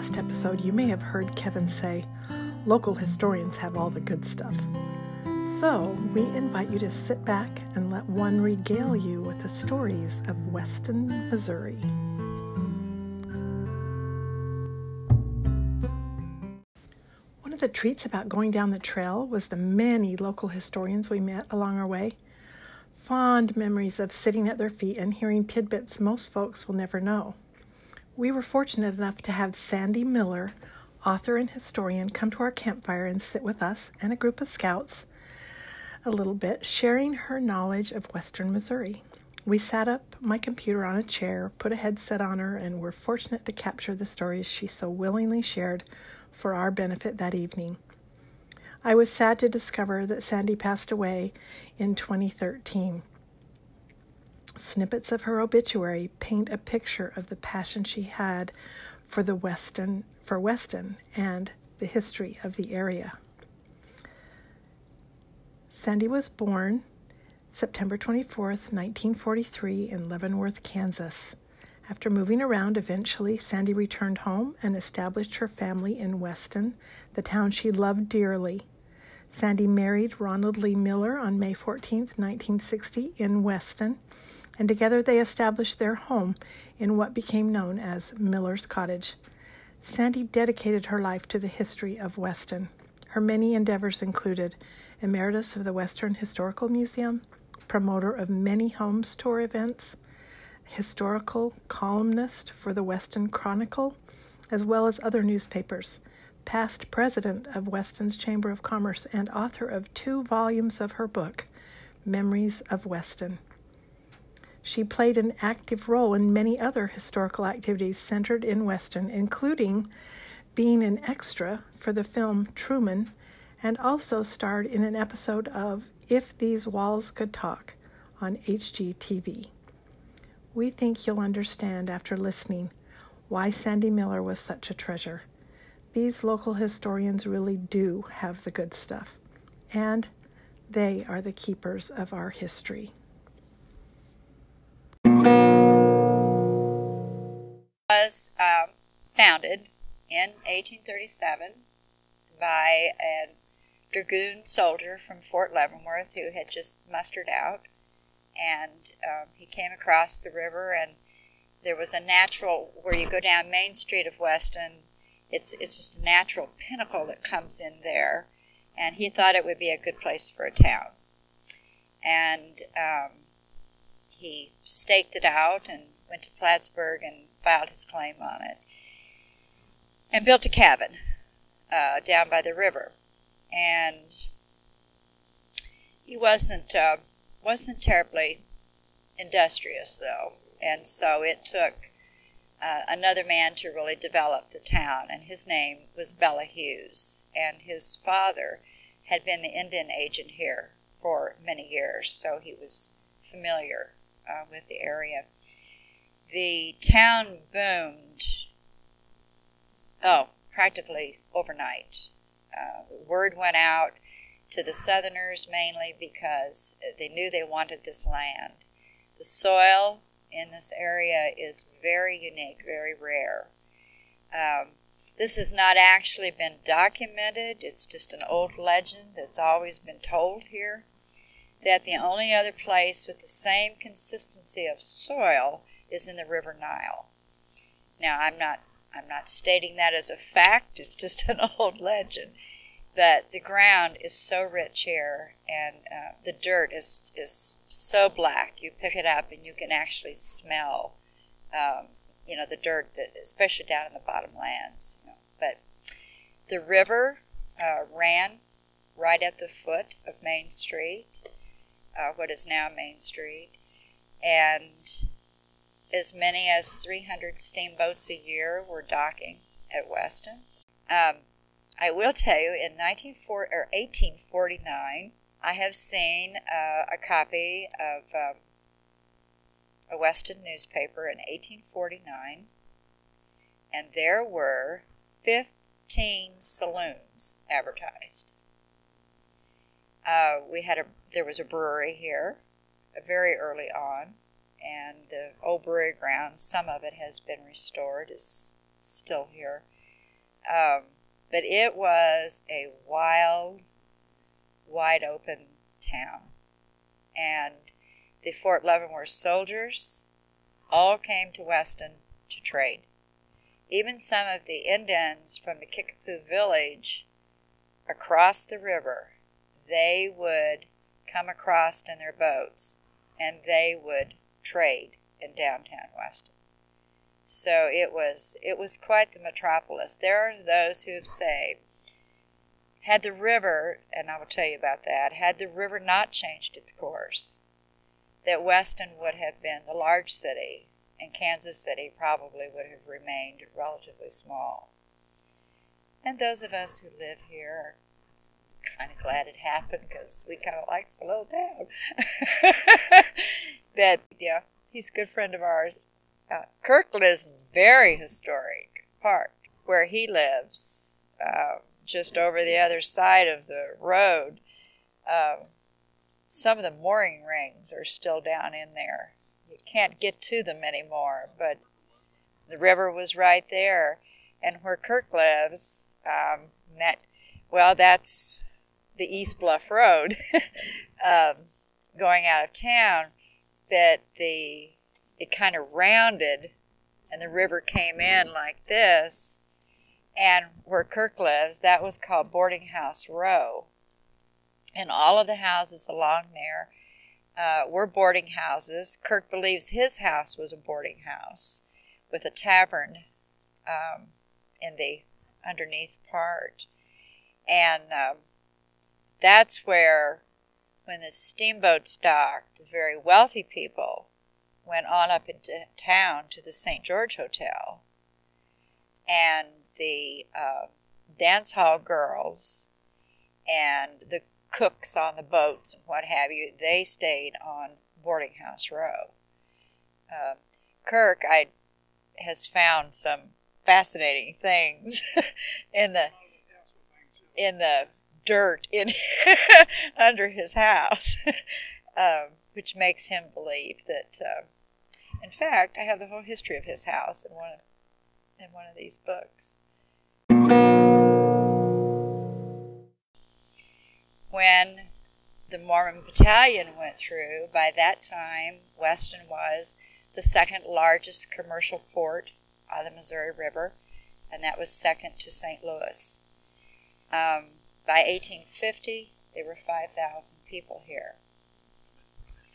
last episode, you may have heard Kevin say, local historians have all the good stuff. So, we invite you to sit back and let one regale you with the stories of Weston, Missouri. One of the treats about going down the trail was the many local historians we met along our way. Fond memories of sitting at their feet and hearing tidbits most folks will never know. We were fortunate enough to have Sandy Miller, author and historian, come to our campfire and sit with us and a group of scouts a little bit, sharing her knowledge of Western Missouri. We sat up my computer on a chair, put a headset on her, and were fortunate to capture the stories she so willingly shared for our benefit that evening. I was sad to discover that Sandy passed away in 2013. Snippets of her obituary paint a picture of the passion she had for the Weston for Weston and the history of the area. Sandy was born September 24, 1943, in Leavenworth, Kansas. After moving around, eventually Sandy returned home and established her family in Weston, the town she loved dearly. Sandy married Ronald Lee Miller on May 14, 1960, in Weston, and together they established their home in what became known as Miller's Cottage. Sandy dedicated her life to the history of Weston. Her many endeavors included emeritus of the Weston Historical Museum, promoter of many Homes Tour events, historical columnist for the Weston Chronicle, as well as other newspapers, past president of Weston's Chamber of Commerce, and author of two volumes of her book, Memories of Weston. She played an active role in many other historical activities centered in Weston, including being an extra for the film Truman and also starred in an episode of If These Walls Could Talk on HGTV. We think you'll understand after listening why Sandy Miller was such a treasure. These local historians really do have the good stuff, and they are the keepers of our history. Was um, founded in 1837 by a dragoon soldier from Fort Leavenworth who had just mustered out, and um, he came across the river, and there was a natural where you go down Main Street of Weston. It's it's just a natural pinnacle that comes in there, and he thought it would be a good place for a town, and um, he staked it out and went to Plattsburg and filed his claim on it, and built a cabin uh, down by the river. And he wasn't uh, wasn't terribly industrious though, and so it took uh, another man to really develop the town, and his name was Bela Hughes, and his father had been the Indian agent here for many years, so he was familiar uh, with the area. The town boomed, oh, practically overnight. Uh, word went out to the Southerners mainly because they knew they wanted this land. The soil in this area is very unique, very rare. Um, this has not actually been documented, it's just an old legend that's always been told here that the only other place with the same consistency of soil is in the River Nile. Now, I'm not I'm not stating that as a fact, it's just an old legend. But the ground is so rich here, and uh, the dirt is, is so black. You pick it up and you can actually smell, um, you know, the dirt, that, especially down in the bottom lands. You know. But the river uh, ran right at the foot of Main Street, uh, what is now Main Street, and as many as 300 steamboats a year were docking at Weston. Um, I will tell you, in 1849, I have seen uh, a copy of um, a Weston newspaper in 1849, and there were 15 saloons advertised. Uh, we had a there was a brewery here, uh, very early on, and the old brewery ground, some of it has been restored, is still here. Um, but it was a wild, wide open town. And the Fort Leavenworth soldiers all came to Weston to trade. Even some of the Indians from the Kickapoo village across the river, they would come across in their boats and they would trade in downtown Weston. So it was it was quite the metropolis. There are those who say had the river, and I will tell you about that, had the river not changed its course, that Weston would have been the large city and Kansas City probably would have remained relatively small. And those of us who live here kind of glad it happened because we kind of liked the little town. but, yeah, he's a good friend of ours. Uh, Kirkland is very historic part where he lives, uh, just over the other side of the road. Uh, some of the mooring rings are still down in there you can't get to them anymore. But the river was right there, and where Kirk lives, um, that well, that's the East Bluff Road, um, going out of town. that the it kind of rounded, and the river came in like this. And where Kirk lives, that was called Boarding House Row. And all of the houses along there uh, were boarding houses. Kirk believes his house was a boarding house with a tavern um, in the underneath part. And um, that's where, when the steamboats docked, the very wealthy people went on up into town to the St. George Hotel. And the uh, dance hall girls and the cooks on the boats and what have you, they stayed on boarding house row. Um, Kirk, I has found some fascinating things in the in the dirt in under his house, um, which makes him believe that. Uh, in fact, I have the whole history of his house in one of, in one of these books. when the Mormon Battalion went through, by that time, Weston was the second largest commercial port on the Missouri River, and that was second to St. Louis. Um, by 1850, there were 5,000 people here.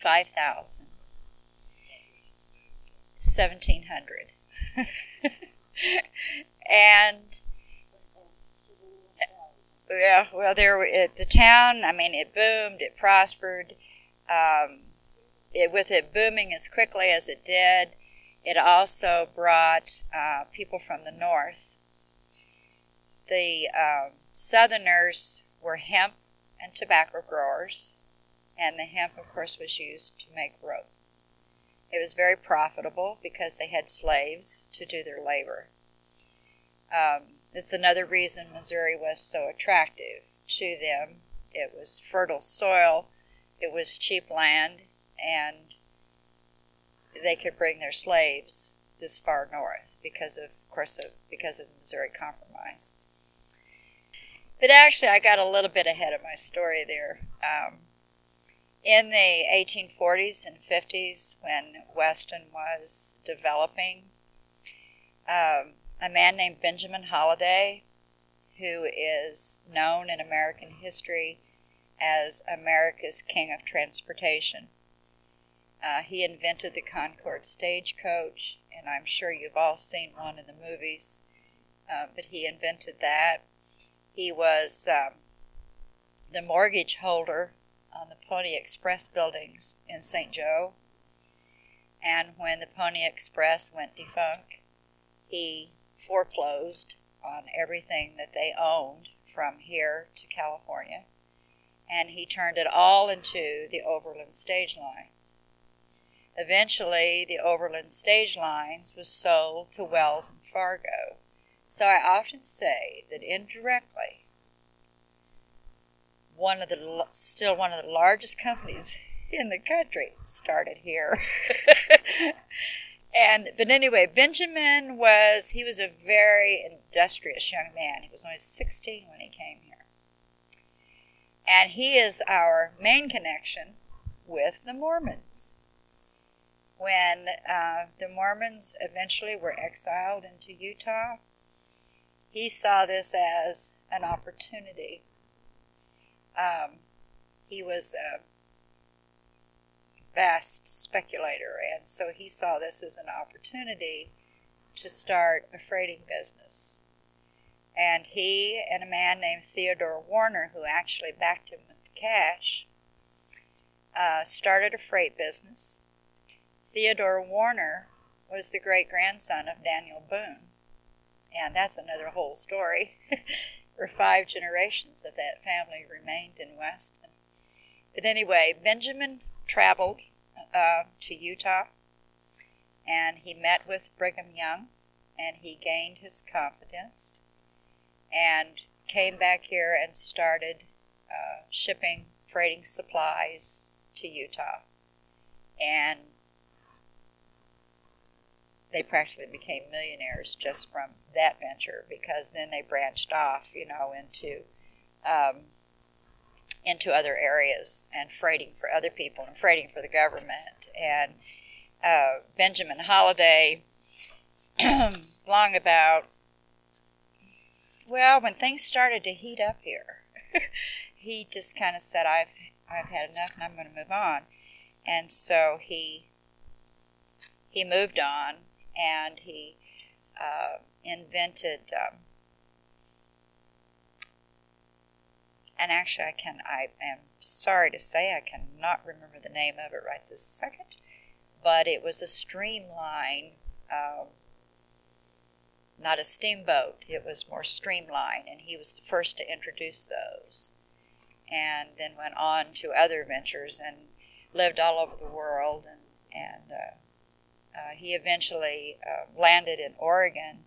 5,000. 1,700. and yeah, well, there it, the town. I mean, it boomed, it prospered. Um, it, with it booming as quickly as it did, it also brought uh, people from the north. The um, Southerners were hemp and tobacco growers, and the hemp, of course, was used to make rope. It was very profitable because they had slaves to do their labor. Um, it's another reason Missouri was so attractive to them. It was fertile soil, it was cheap land, and they could bring their slaves this far north because of, of course, of, because of the Missouri Compromise. But actually, I got a little bit ahead of my story there. Um, in the 1840s and 50s, when Weston was developing, um, a man named Benjamin Holladay, who is known in American history as America's King of Transportation. Uh, he invented the Concord stagecoach, and I'm sure you've all seen one in the movies, uh, but he invented that. He was um, the mortgage holder on the Pony Express buildings in St. Joe. And when the Pony Express went defunct, he foreclosed on everything that they owned from here to California, and he turned it all into the Overland stage lines. Eventually, the Overland stage lines was sold to Wells and Fargo. So I often say that indirectly, one of the still one of the largest companies in the country started here. and but anyway, Benjamin was he was a very industrious young man. He was only 16 when he came here. And he is our main connection with the Mormons. When uh, the Mormons eventually were exiled into Utah, he saw this as an opportunity. Um, he was a vast speculator, and so he saw this as an opportunity to start a freighting business. And he and a man named Theodore Warner, who actually backed him with cash, uh, started a freight business. Theodore Warner was the great grandson of Daniel Boone. And that's another whole story. For five generations that that family remained in Weston. But anyway, Benjamin traveled uh, to Utah and he met with Brigham Young and he gained his confidence and came back here and started uh, shipping, freighting supplies to Utah. And they practically became millionaires just from that venture because then they branched off, you know, into um, into other areas and freighting for other people and freighting for the government. And uh, Benjamin Holladay, long about well, when things started to heat up here, he just kind of said, "I've I've had enough, and I'm going to move on." And so he he moved on, and he uh, invented. Um, and actually, I can. I am sorry to say, I cannot remember the name of it right this second, but it was a streamline. Um, not a steamboat. It was more streamlined, and he was the first to introduce those. And then went on to other ventures and lived all over the world. And, and uh, uh, he eventually uh, landed in Oregon,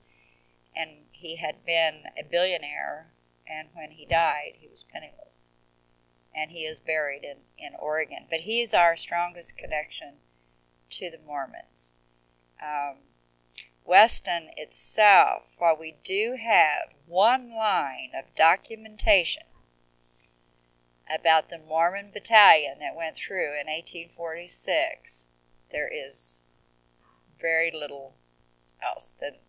and he had been a billionaire. And when he died, he was penniless. And he is buried in, in Oregon. But he's our strongest connection to the Mormons. Um, Weston itself, while we do have one line of documentation about the Mormon battalion that went through in 1846, there is very little else. That,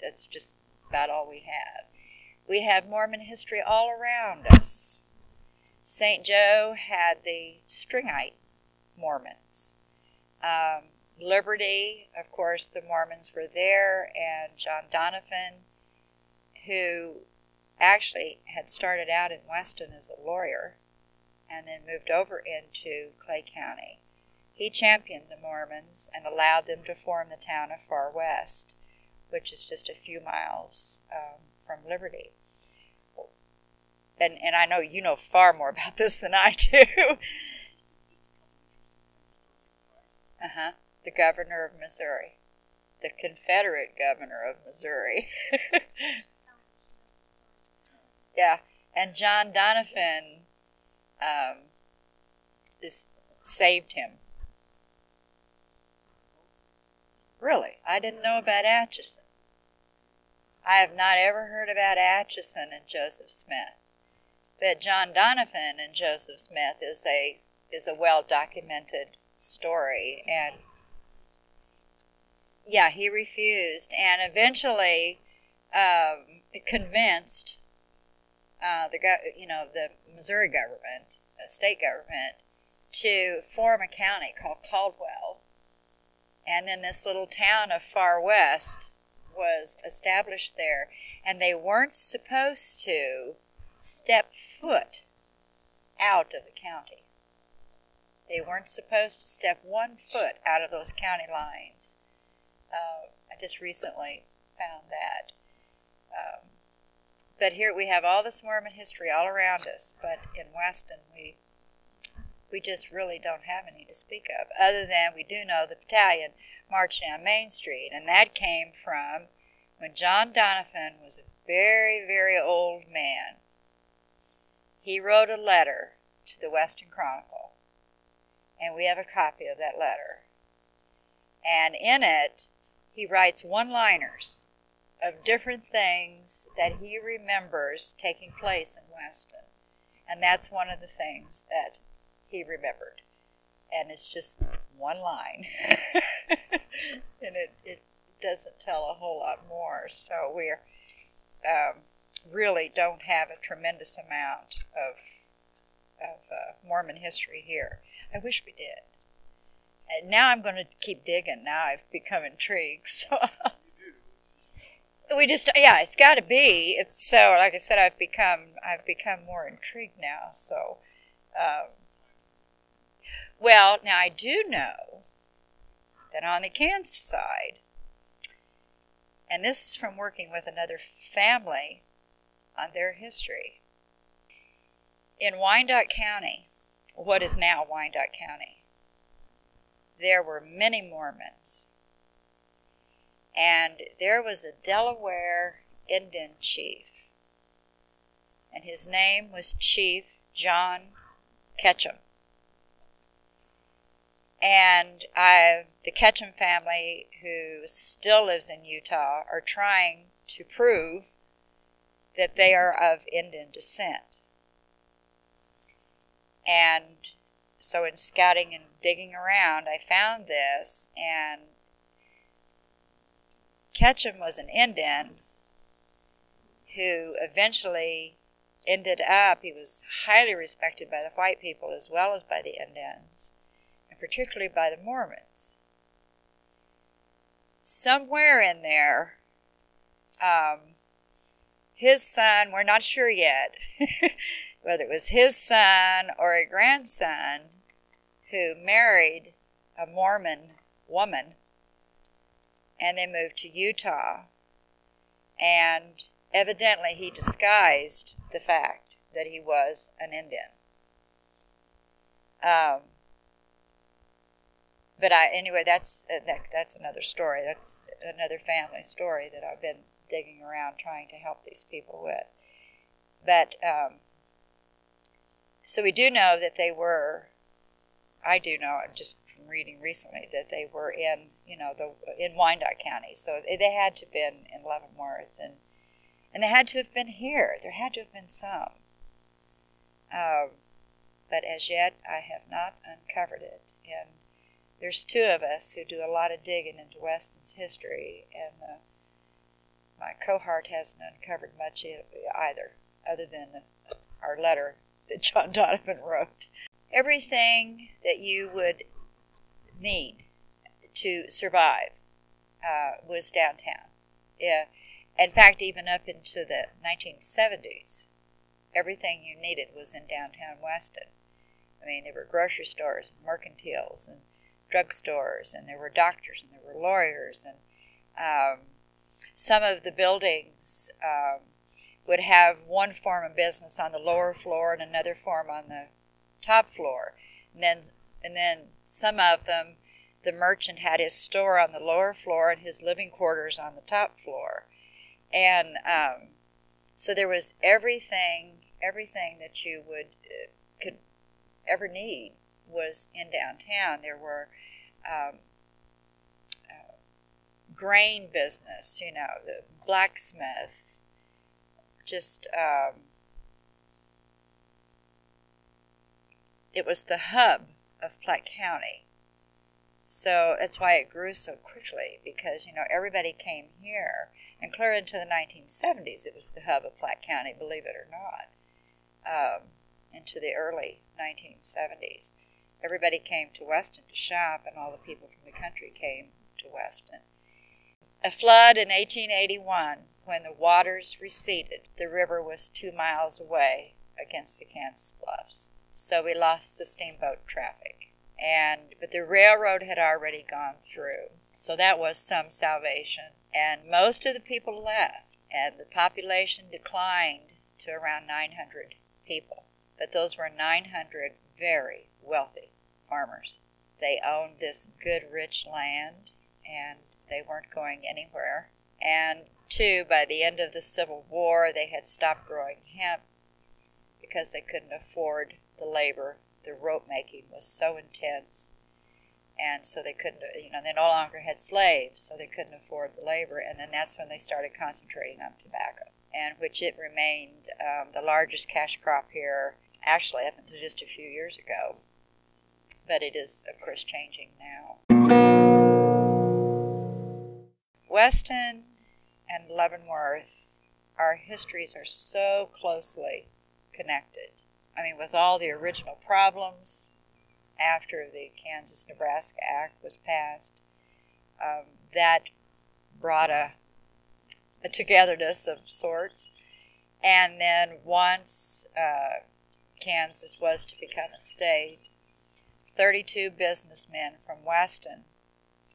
that's just about all we have. We have Mormon history all around us. St. Joe had the Strangite Mormons. Um, Liberty, of course, the Mormons were there, and John Doniphan, who actually had started out in Weston as a lawyer and then moved over into Clay County. He championed the Mormons and allowed them to form the town of Far West, which is just a few miles um, from Liberty. And, and I know you know far more about this than I do. uh huh the governor of Missouri, the Confederate governor of Missouri. yeah, and John Doniphan um, saved him. Really, I didn't know about Atchison. I have not ever heard about Atchison and Joseph Smith. But John Doniphan and Joseph Smith is a is a well documented story and yeah, he refused, and eventually um, convinced uh, the you know the Missouri government, the state government, to form a county called Caldwell, and then this little town of Far West was established there, and they weren't supposed to step foot out of the county. They weren't supposed to step one foot out of those county lines. Uh, I just recently found that. Um, but here we have all this Mormon history all around us, but in Weston we we just really don't have any to speak of, other than we do know the battalion marched down Main Street, and that came from when John Doniphan was a very, very old man. He wrote a letter to the Weston Chronicle, and we have a copy of that letter. And in it, he writes one liners of different things that he remembers taking place in Weston. And that's one of the things that he remembered. And it's just one line. and it, it doesn't tell a whole lot more. So we're um, really don't have a tremendous amount of, of uh, Mormon history here. I wish we did. And now I'm going to keep digging. Now I've become intrigued. So we just yeah, it's got to be. It's so like I said, I've become I've become more intrigued now. So, um, well, now I do know that on the Kansas side, and this is from working with another family on their history. In Wyandotte County, what is now Wyandotte County, there were many Mormons. And there was a Delaware Indian chief, and his name was Chief John Ketchum. And I, the Ketchum family, who still lives in Utah, are trying to prove that they are of Indian descent. And so, in scouting and digging around, I found this, and Ketchum was an Indian who eventually ended up, he was highly respected by the white people as well as by the Indians, particularly by the Mormons. Somewhere in there, um, his son, we're not sure yet whether it was his son or a grandson who married a Mormon woman and they moved to Utah. And evidently he disguised the fact that he was an Indian. Um, but I anyway, that's uh, that, that's another story. That's another family story that I've been digging around trying to help these people with. But um, so we do know that they were. I do know just from reading recently that they were in you know the in Wyandotte County, so they had to have been in Leavenworth and and they had to have been here. There had to have been some. Um, but as yet, I have not uncovered it. And there's two of us who do a lot of digging into Weston's history, and uh, my cohort hasn't uncovered much either, other than our letter that John Doniphan wrote. Everything that you would need to survive uh, was downtown. Yeah. In fact, even up into the 1970s, everything you needed was in downtown Weston. I mean, there were grocery stores, mercantiles, and drugstores, and there were doctors, and there were lawyers, and um, some of the buildings um, would have one form of business on the lower floor and another form on the top floor, and then and then some of them, the merchant had his store on the lower floor and his living quarters on the top floor, and um, so there was everything everything that you would uh, could ever need was in downtown. There were um, grain business, you know, the blacksmith, just um, it was the hub of Platte County. So that's why it grew so quickly because, you know, everybody came here. And clear into the 1970s, it was the hub of Platte County, believe it or not, um, into the early 1970s. Everybody came to Weston to shop, and all the people from the country came to Weston. A flood in 1881, when the waters receded, the river was two miles away against the Kansas Bluffs. So we lost the steamboat traffic. And but the railroad had already gone through. So that was some salvation. And most of the people left, and the population declined to around 900 people. But those were 900 very wealthy farmers. They owned this good, rich land, and they weren't going anywhere. And two, by the end of the Civil War, they had stopped growing hemp because they couldn't afford the labor. The rope making was so intense. and so they couldn't, you know, they no longer had slaves, so they couldn't afford the labor, and then that's when they started concentrating on tobacco, and which it remained um, the largest cash crop here, actually up until just a few years ago, but it is, of course, changing now. Weston and Leavenworth, our histories are so closely connected. I mean, with all the original problems after the Kansas Nebraska Act was passed, um, that brought a, a, togetherness of sorts. And then once uh, Kansas was to become a state, 32 businessmen from Weston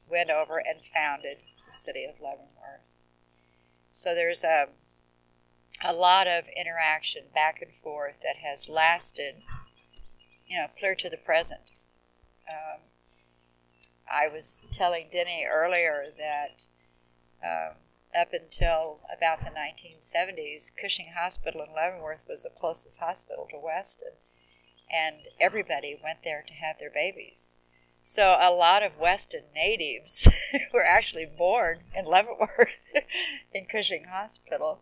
went over and founded the city of Leavenworth. So there's a a lot of interaction back and forth that has lasted, you know, clear to the present. Um, I was telling Denny earlier that um, up until about the 1970s, Cushing Hospital in Leavenworth was the closest hospital to Weston, and everybody went there to have their babies. So a lot of Weston natives were actually born in Leavenworth in Cushing Hospital.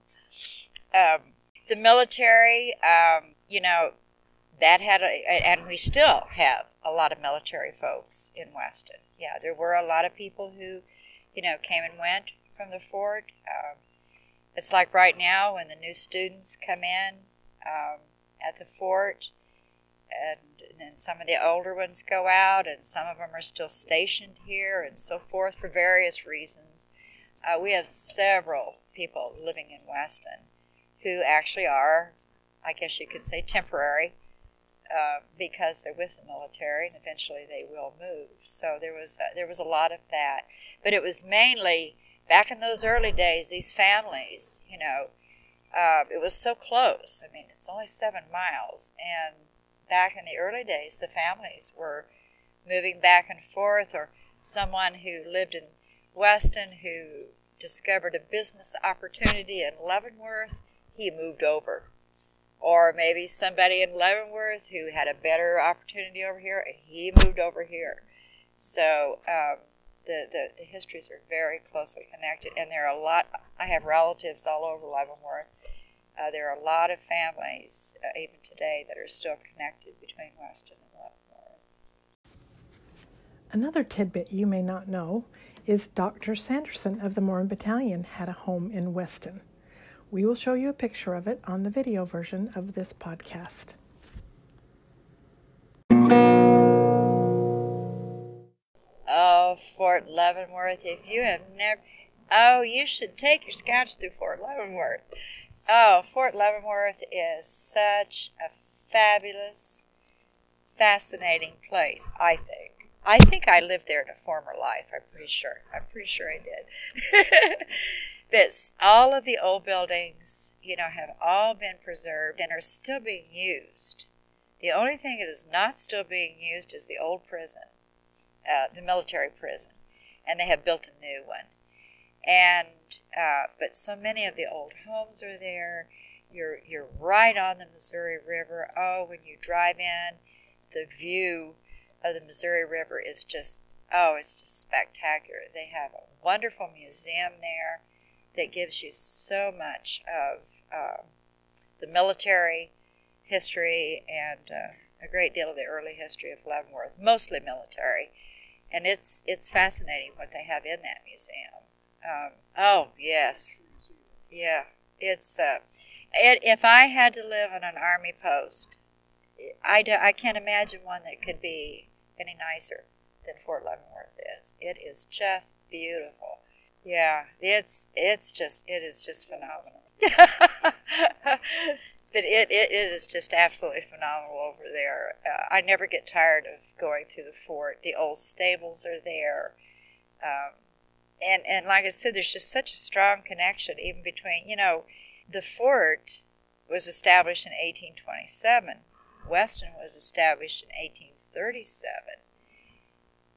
Um, the military, um, you know, that had, a, and we still have a lot of military folks in Weston. Yeah, there were a lot of people who, you know, came and went from the fort. Um, it's like right now when the new students come in um, at the fort, and, then some of the older ones go out, and some of them are still stationed here, and so forth for various reasons. Uh, we have several people living in Weston who actually are, I guess you could say, temporary uh, because they're with the military, and eventually they will move. So there was uh, there was a lot of that, but it was mainly back in those early days. These families, you know, uh, it was so close. I mean, it's only seven miles, and back in the early days, the families were moving back and forth, or someone who lived in Weston who discovered a business opportunity in Leavenworth he moved over. Or maybe somebody in Leavenworth who had a better opportunity over here, he moved over here. So um, the, the, the histories are very closely connected, and there are a lot. I have relatives all over Leavenworth. Uh, there are a lot of families, uh, even today, that are still connected between Weston and Leavenworth. Another tidbit you may not know is Dr. Sanderson of the Mormon Battalion had a home in Weston. We will show you a picture of it on the video version of this podcast. Oh, Fort Leavenworth, if you have never. Oh, you should take your scouts through Fort Leavenworth. Oh, Fort Leavenworth is such a fabulous, fascinating place, I think. I think I lived there in a former life. I'm pretty sure. I'm pretty sure I did. But all of the old buildings, you know, have all been preserved and are still being used. The only thing that is not still being used is the old prison, uh, the military prison, and they have built a new one. And uh, but so many of the old homes are there. You're you're right on the Missouri River. Oh, when you drive in, the view of the Missouri River is just oh, it's just spectacular. They have a wonderful museum there that gives you so much of uh, the military history and uh, a great deal of the early history of Leavenworth, mostly military. And it's it's fascinating what they have in that museum. Um, oh yes, yeah, it's. Uh, it, if I had to live on an army post, I, do, I can't imagine one that could be any nicer than Fort Leavenworth is. It is just beautiful. Yeah, it's it's just it is just phenomenal. but it, it, it is just absolutely phenomenal over there. Uh, I never get tired of going through the fort. The old stables are there. Um, and, and like I said, there's just such a strong connection even between, you know, the fort was established in 1827. Weston was established in 1837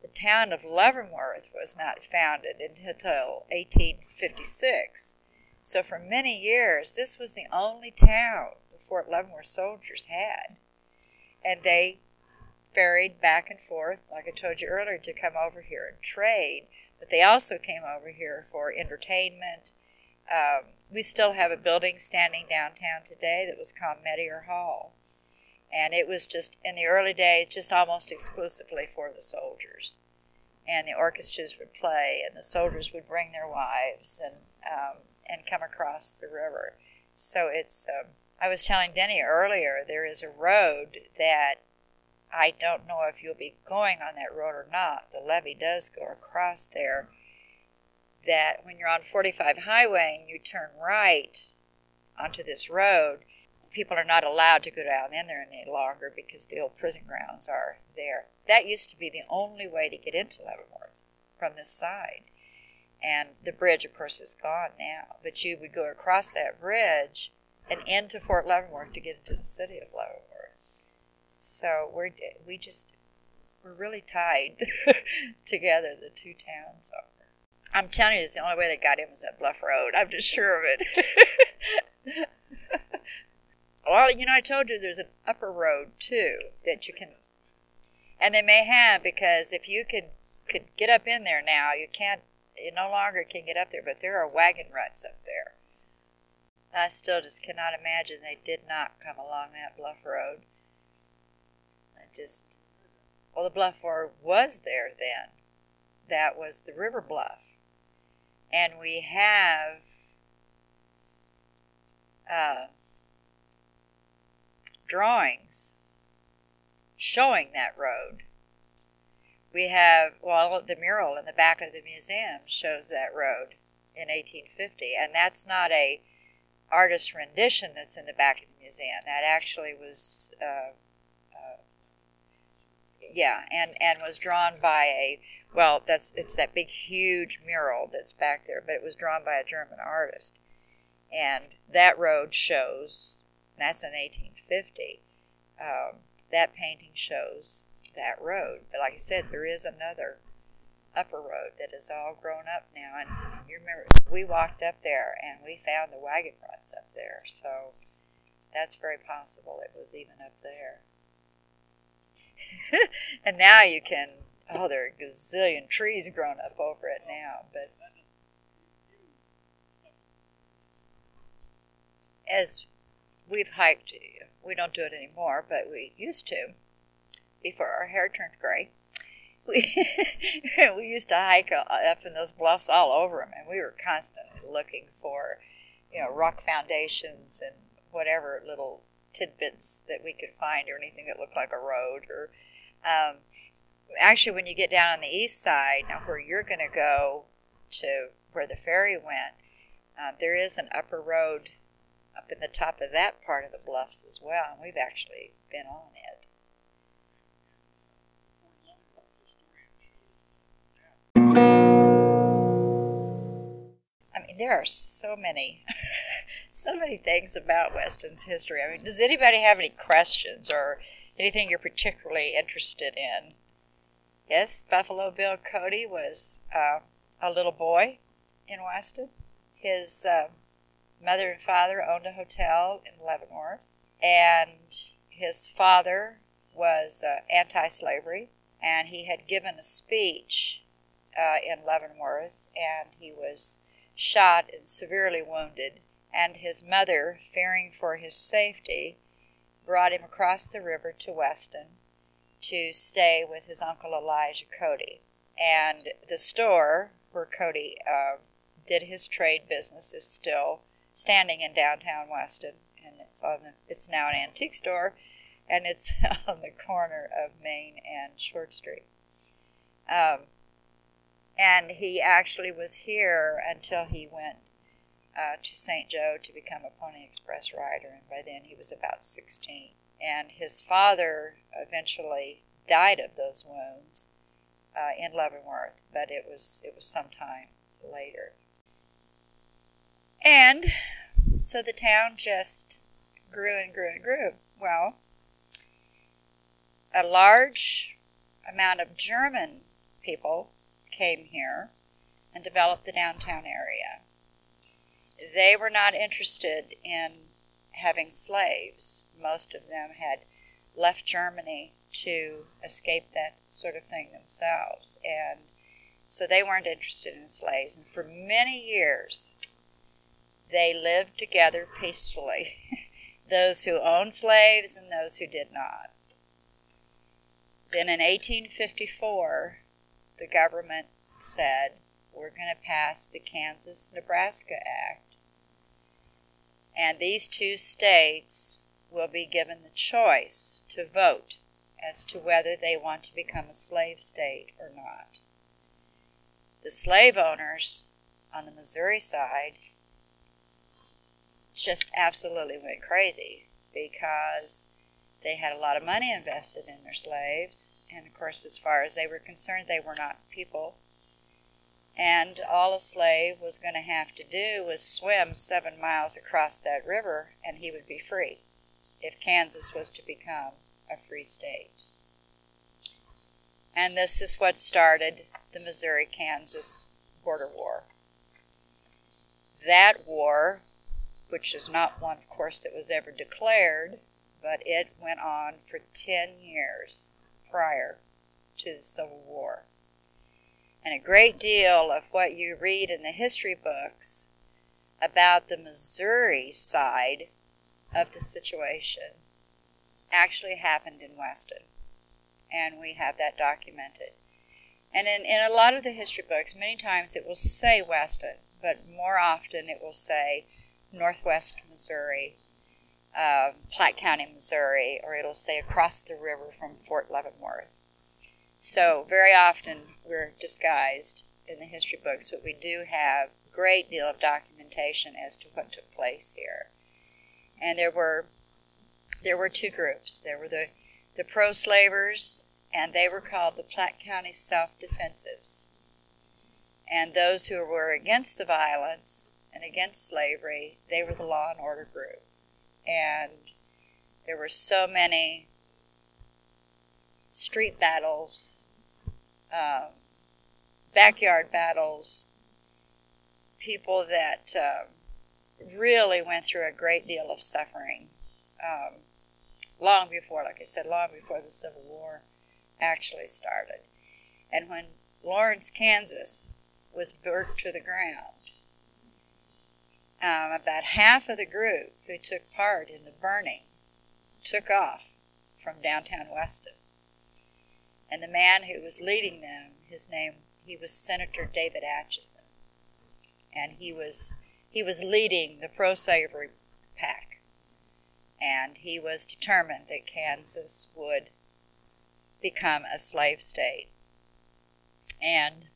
the town of Leavenworth was not founded until 1856. So for many years, this was the only town the Fort Leavenworth soldiers had. And they ferried back and forth, like I told you earlier, to come over here and trade. But they also came over here for entertainment. Um, we still have a building standing downtown today that was called Mettier Hall. And it was just, in the early days, just almost exclusively for the soldiers. And the orchestras would play, and the soldiers would bring their wives and, um, and come across the river. So it's, um, I was telling Denny earlier, there is a road that I don't know if you'll be going on that road or not. The levee does go across there. That when you're on 45 highway and you turn right onto this road, people are not allowed to go down in there any longer because the old prison grounds are there. That used to be the only way to get into Leavenworth from this side. And the bridge, of course, is gone now. But you would go across that bridge and into Fort Leavenworth to get into the city of Leavenworth. So we're we just we're really tied together, the two towns are. I'm telling you, it's the only way they got in was that Bluff Road. I'm just sure of it. well, you know, I told you there's an upper road too that you can, and they may have because if you could could get up in there now, you can't. You no longer can get up there, but there are wagon ruts up there. I still just cannot imagine they did not come along that bluff road just, well, the bluff war was there then. That was the river bluff. And we have uh, drawings showing that road. We have, well, the mural in the back of the museum shows that road in 1850, and that's not a artist rendition that's in the back of the museum. That actually was uh, yeah, and and was drawn by a well, that's it's that big huge mural that's back there, but it was drawn by a German artist, and that road shows that's in 1850. Um, that painting shows that road, but like I said, there is another upper road that is all grown up now, and you remember we walked up there and we found the wagon ruts up there, so that's very possible it was even up there. and now you can, oh, there are a gazillion trees grown up over it now. But as we've hiked, we don't do it anymore, but we used to before our hair turned gray. We, we used to hike uh, up in those bluffs all over them, and we were constantly looking for, you know, rock foundations and whatever little tidbits that we could find or anything that looked like a road or um, actually when you get down on the east side now where you're going to go to where the ferry went uh, there is an upper road up in the top of that part of the bluffs as well and we've actually been on it. I mean, there are so many so many things about Weston's history. I mean, does anybody have any questions or anything you're particularly interested in? Yes, Buffalo Bill Cody was uh, a little boy in Weston. His uh, mother and father owned a hotel in Leavenworth, and his father was uh, anti slavery, and he had given a speech uh, in Leavenworth, and he was shot and severely wounded and his mother, fearing for his safety, brought him across the river to Weston to stay with his uncle Elijah Cody. And the store where Cody uh, did his trade business is still standing in downtown Weston, and it's on the, it's now an antique store, and it's on the corner of Main and Short Street. Um, and he actually was here until he went uh, to St. Joe to become a Pony Express rider, and by then he was about 16. And his father eventually died of those wounds uh, in Leavenworth, but it was it was some time later. And so the town just grew and grew and grew. Well, a large amount of German people came here and developed the downtown area they were not interested in having slaves. Most of them had left Germany to escape that sort of thing themselves. And so they weren't interested in slaves. And for many years, they lived together peacefully those who owned slaves and those who did not. Then in 1854, the government said, We're going to pass the Kansas Nebraska Act. And these two states will be given the choice to vote as to whether they want to become a slave state or not. The slave owners on the Missouri side just absolutely went crazy because they had a lot of money invested in their slaves. And of course, as far as they were concerned, they were not people. And all a slave was going to have to do was swim seven miles across that river, and he would be free if Kansas was to become a free state. And this is what started the Missouri Kansas border war. That war which is not one, of course, that was ever declared, but it went on for 10 years prior to the Civil War. And a great deal of what you read in the history books about the Missouri side of the situation actually happened in Weston. And we have that documented. And in, in a lot of the history books, many times it will say Weston, but more often it will say northwest Missouri, uh, Platte County, Missouri, or it'll say across the river from Fort Leavenworth. So very often we're disguised in the history books, but we do have a great deal of documentation as to what took place here. And there were there were two groups. There were the the pro-slavers, and they were called the Platte County Self-Defensives. And those who were against the violence and against slavery, they were the law and order group. And there were so many street battles, um, backyard battles, people that um, really went through a great deal of suffering um, long before, like I said, long before the Civil War actually started. And when Lawrence, Kansas was burnt to the ground, um, about half of the group who took part in the burning took off from downtown Weston. And the man who was leading them, his name, he was Senator David Atchison. And he was he was leading the pro-slavery pack. And he was determined that Kansas would become a slave state. And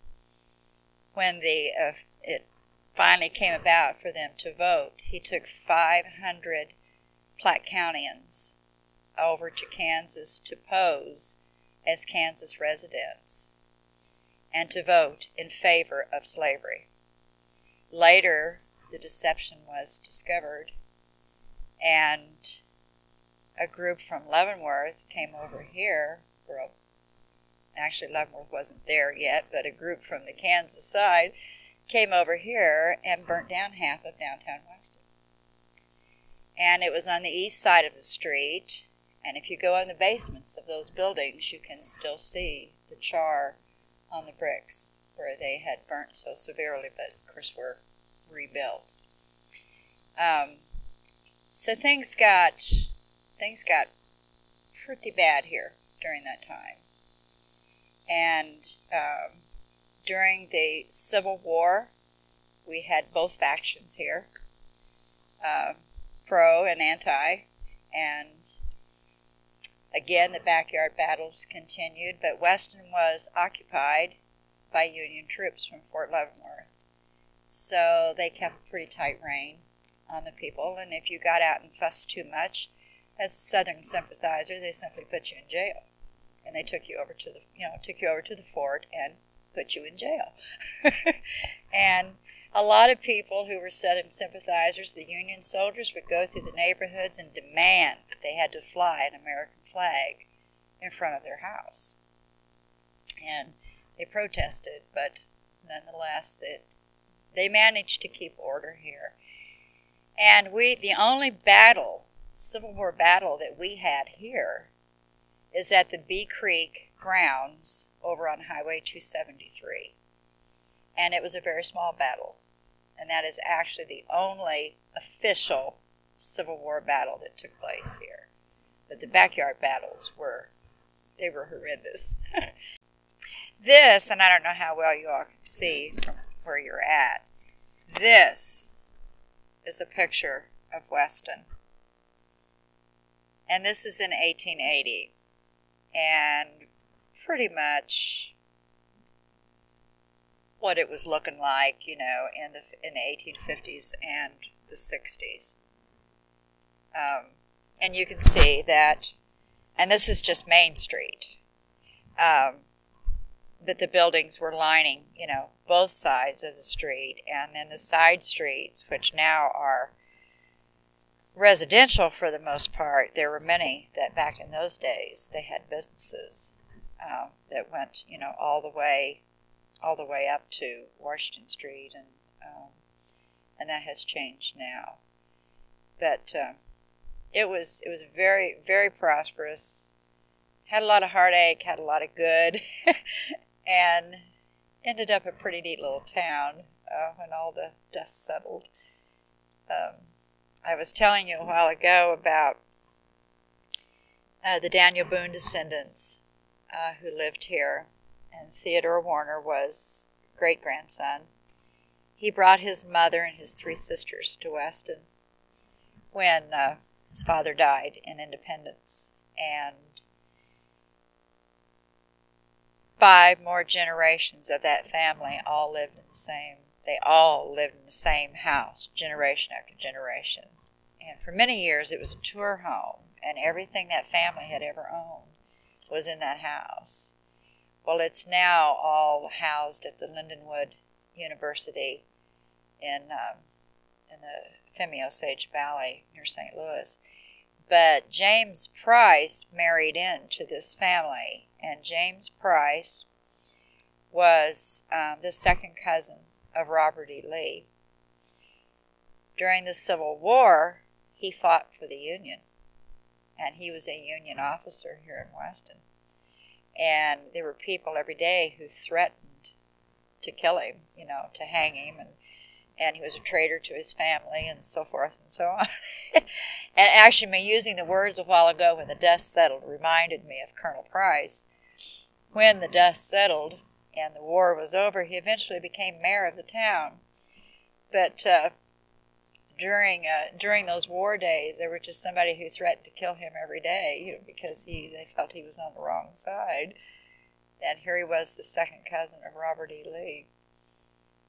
when the uh, it finally came about for them to vote, he took 500 Platte Countyans over to Kansas to pose as Kansas residents and to vote in favor of slavery. Later, the deception was discovered, and a group from Leavenworth came over here. For a, actually, Leavenworth wasn't there yet, but a group from the Kansas side came over here and burnt down half of downtown Weston. And it was on the east side of the street. And if you go in the basements of those buildings, you can still see the char on the bricks where they had burnt so severely, but of course were rebuilt. Um, so things got things got pretty bad here during that time, and um, during the Civil War, we had both factions here, uh, pro and anti, and again the backyard battles continued, but Weston was occupied by Union troops from Fort Leavenworth. So they kept a pretty tight rein on the people, and if you got out and fussed too much, as a Southern sympathizer, they simply put you in jail, and they took you over to the you know took you over to the fort and put you in jail. and a lot of people who were Southern sympathizers, the Union soldiers, would go through the neighborhoods and demand that they had to fly an American flag in front of their house. And they protested, but nonetheless, that they managed to keep order here. And we, the only battle, Civil War battle that we had here, is at the Bee Creek grounds over on Highway 273. And it was a very small battle. And that is actually the only official Civil War battle that took place here. But the backyard battles were, they were horrendous. this, and I don't know how well you all can see from where you're at, this is a picture of Weston. And this is in 1880. And pretty much what it was looking like, you know, in the in the 1850s and the 60s. Um, and you can see that, and this is just Main Street. Um, but the buildings were lining, you know, both sides of the street, and then the side streets, which now are residential for the most part. There were many that back in those days they had businesses um, that went, you know, all the way, all the way up to Washington Street, and um, and that has changed now. But uh, it was it was very very prosperous. Had a lot of heartache, had a lot of good, and ended up a pretty neat little town uh, when all the dust settled. Um, I was telling you a while ago about uh, the Daniel Boone descendants uh, who lived here, and Theodore Warner was great grandson. He brought his mother and his three sisters to Weston when uh, his father died in Independence, and five more generations of that family all lived in the same. They all lived in the same house, generation after generation. And for many years, it was a tour home, and everything that family had ever owned was in that house. Well, it's now all housed at the Lindenwood University in um, in the Femme Osage Valley near St. Louis. But James Price married into this family, and James Price was um, the second cousin of Robert E. Lee. During the Civil War, he fought for the Union and he was a Union officer here in Weston. And there were people every day who threatened to kill him, you know, to hang him, and and he was a traitor to his family, and so forth and so on. and actually, me using the words a while ago when the dust settled reminded me of Colonel Price. When the dust settled and the war was over, he eventually became mayor of the town. But uh, during uh, during those war days, there were just somebody who threatened to kill him every day, you know, because he they felt he was on the wrong side. And here he was, the second cousin of Robert E. Lee.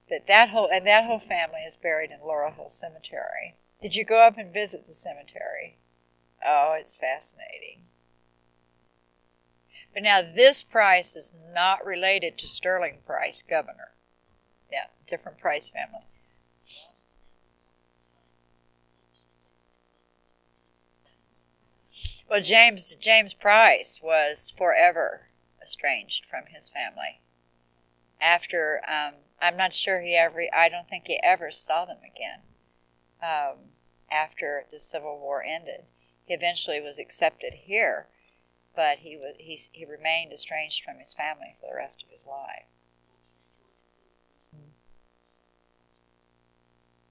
But that whole and that whole family is buried in Laurel Hill Cemetery. Did you go up and visit the cemetery? Oh, it's fascinating. But now this Price is not related to Sterling Price, governor. Yeah, different Price family. Well, James James Price was forever estranged from his family. After um, I'm not sure he ever I don't think he ever saw them again. Um, after the Civil War ended, he eventually was accepted here, but he was he he remained estranged from his family for the rest of his life.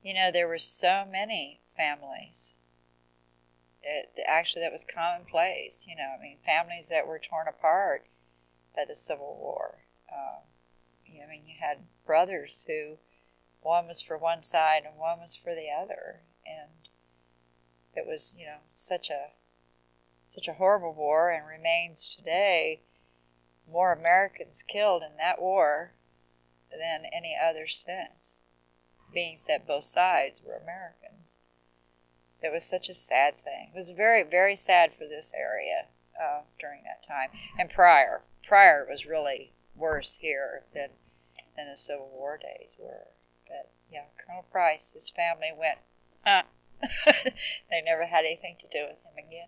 You know, there were so many families it, actually that was commonplace. You know, I mean, families that were torn apart by the Civil War. Um, I mean, you had brothers who one was for one side and one was for the other, and it was you know such a such a horrible war and remains today more Americans killed in that war than any other since, being that both sides were Americans. It was such a sad thing. It was very, very sad for this area uh, during that time. And prior, prior was really worse here than than the Civil War days were. But yeah, Colonel Price, his family went. Huh. they never had anything to do with him again.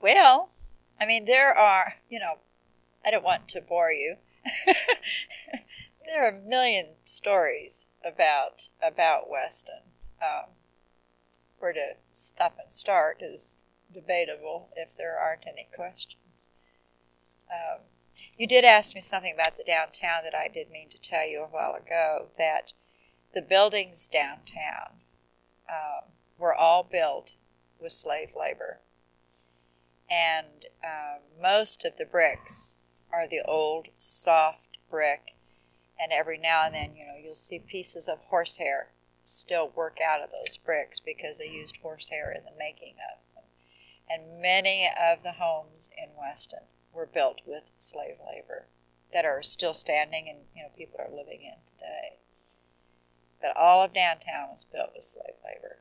Well, I mean, there are, you know, I don't want to bore you. there are a million stories about about Weston. Um, where to stop and start is debatable if there aren't any questions. Um, you did ask me something about the downtown that I did mean to tell you a while ago that the buildings downtown um, were all built with slave labor. And um, most of the bricks are the old soft brick. And every now and then, you know, you'll see pieces of horsehair still work out of those bricks because they used horsehair in the making of them. And many of the homes in Weston were built with slave labor that are still standing and you know people are living in today. But all of downtown was built with slave labor.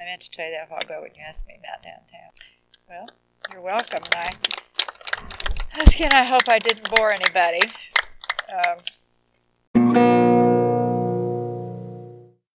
I meant to tell you that a while ago when you asked me about downtown. Well, you're welcome. I, again, I hope I didn't bore anybody. Um,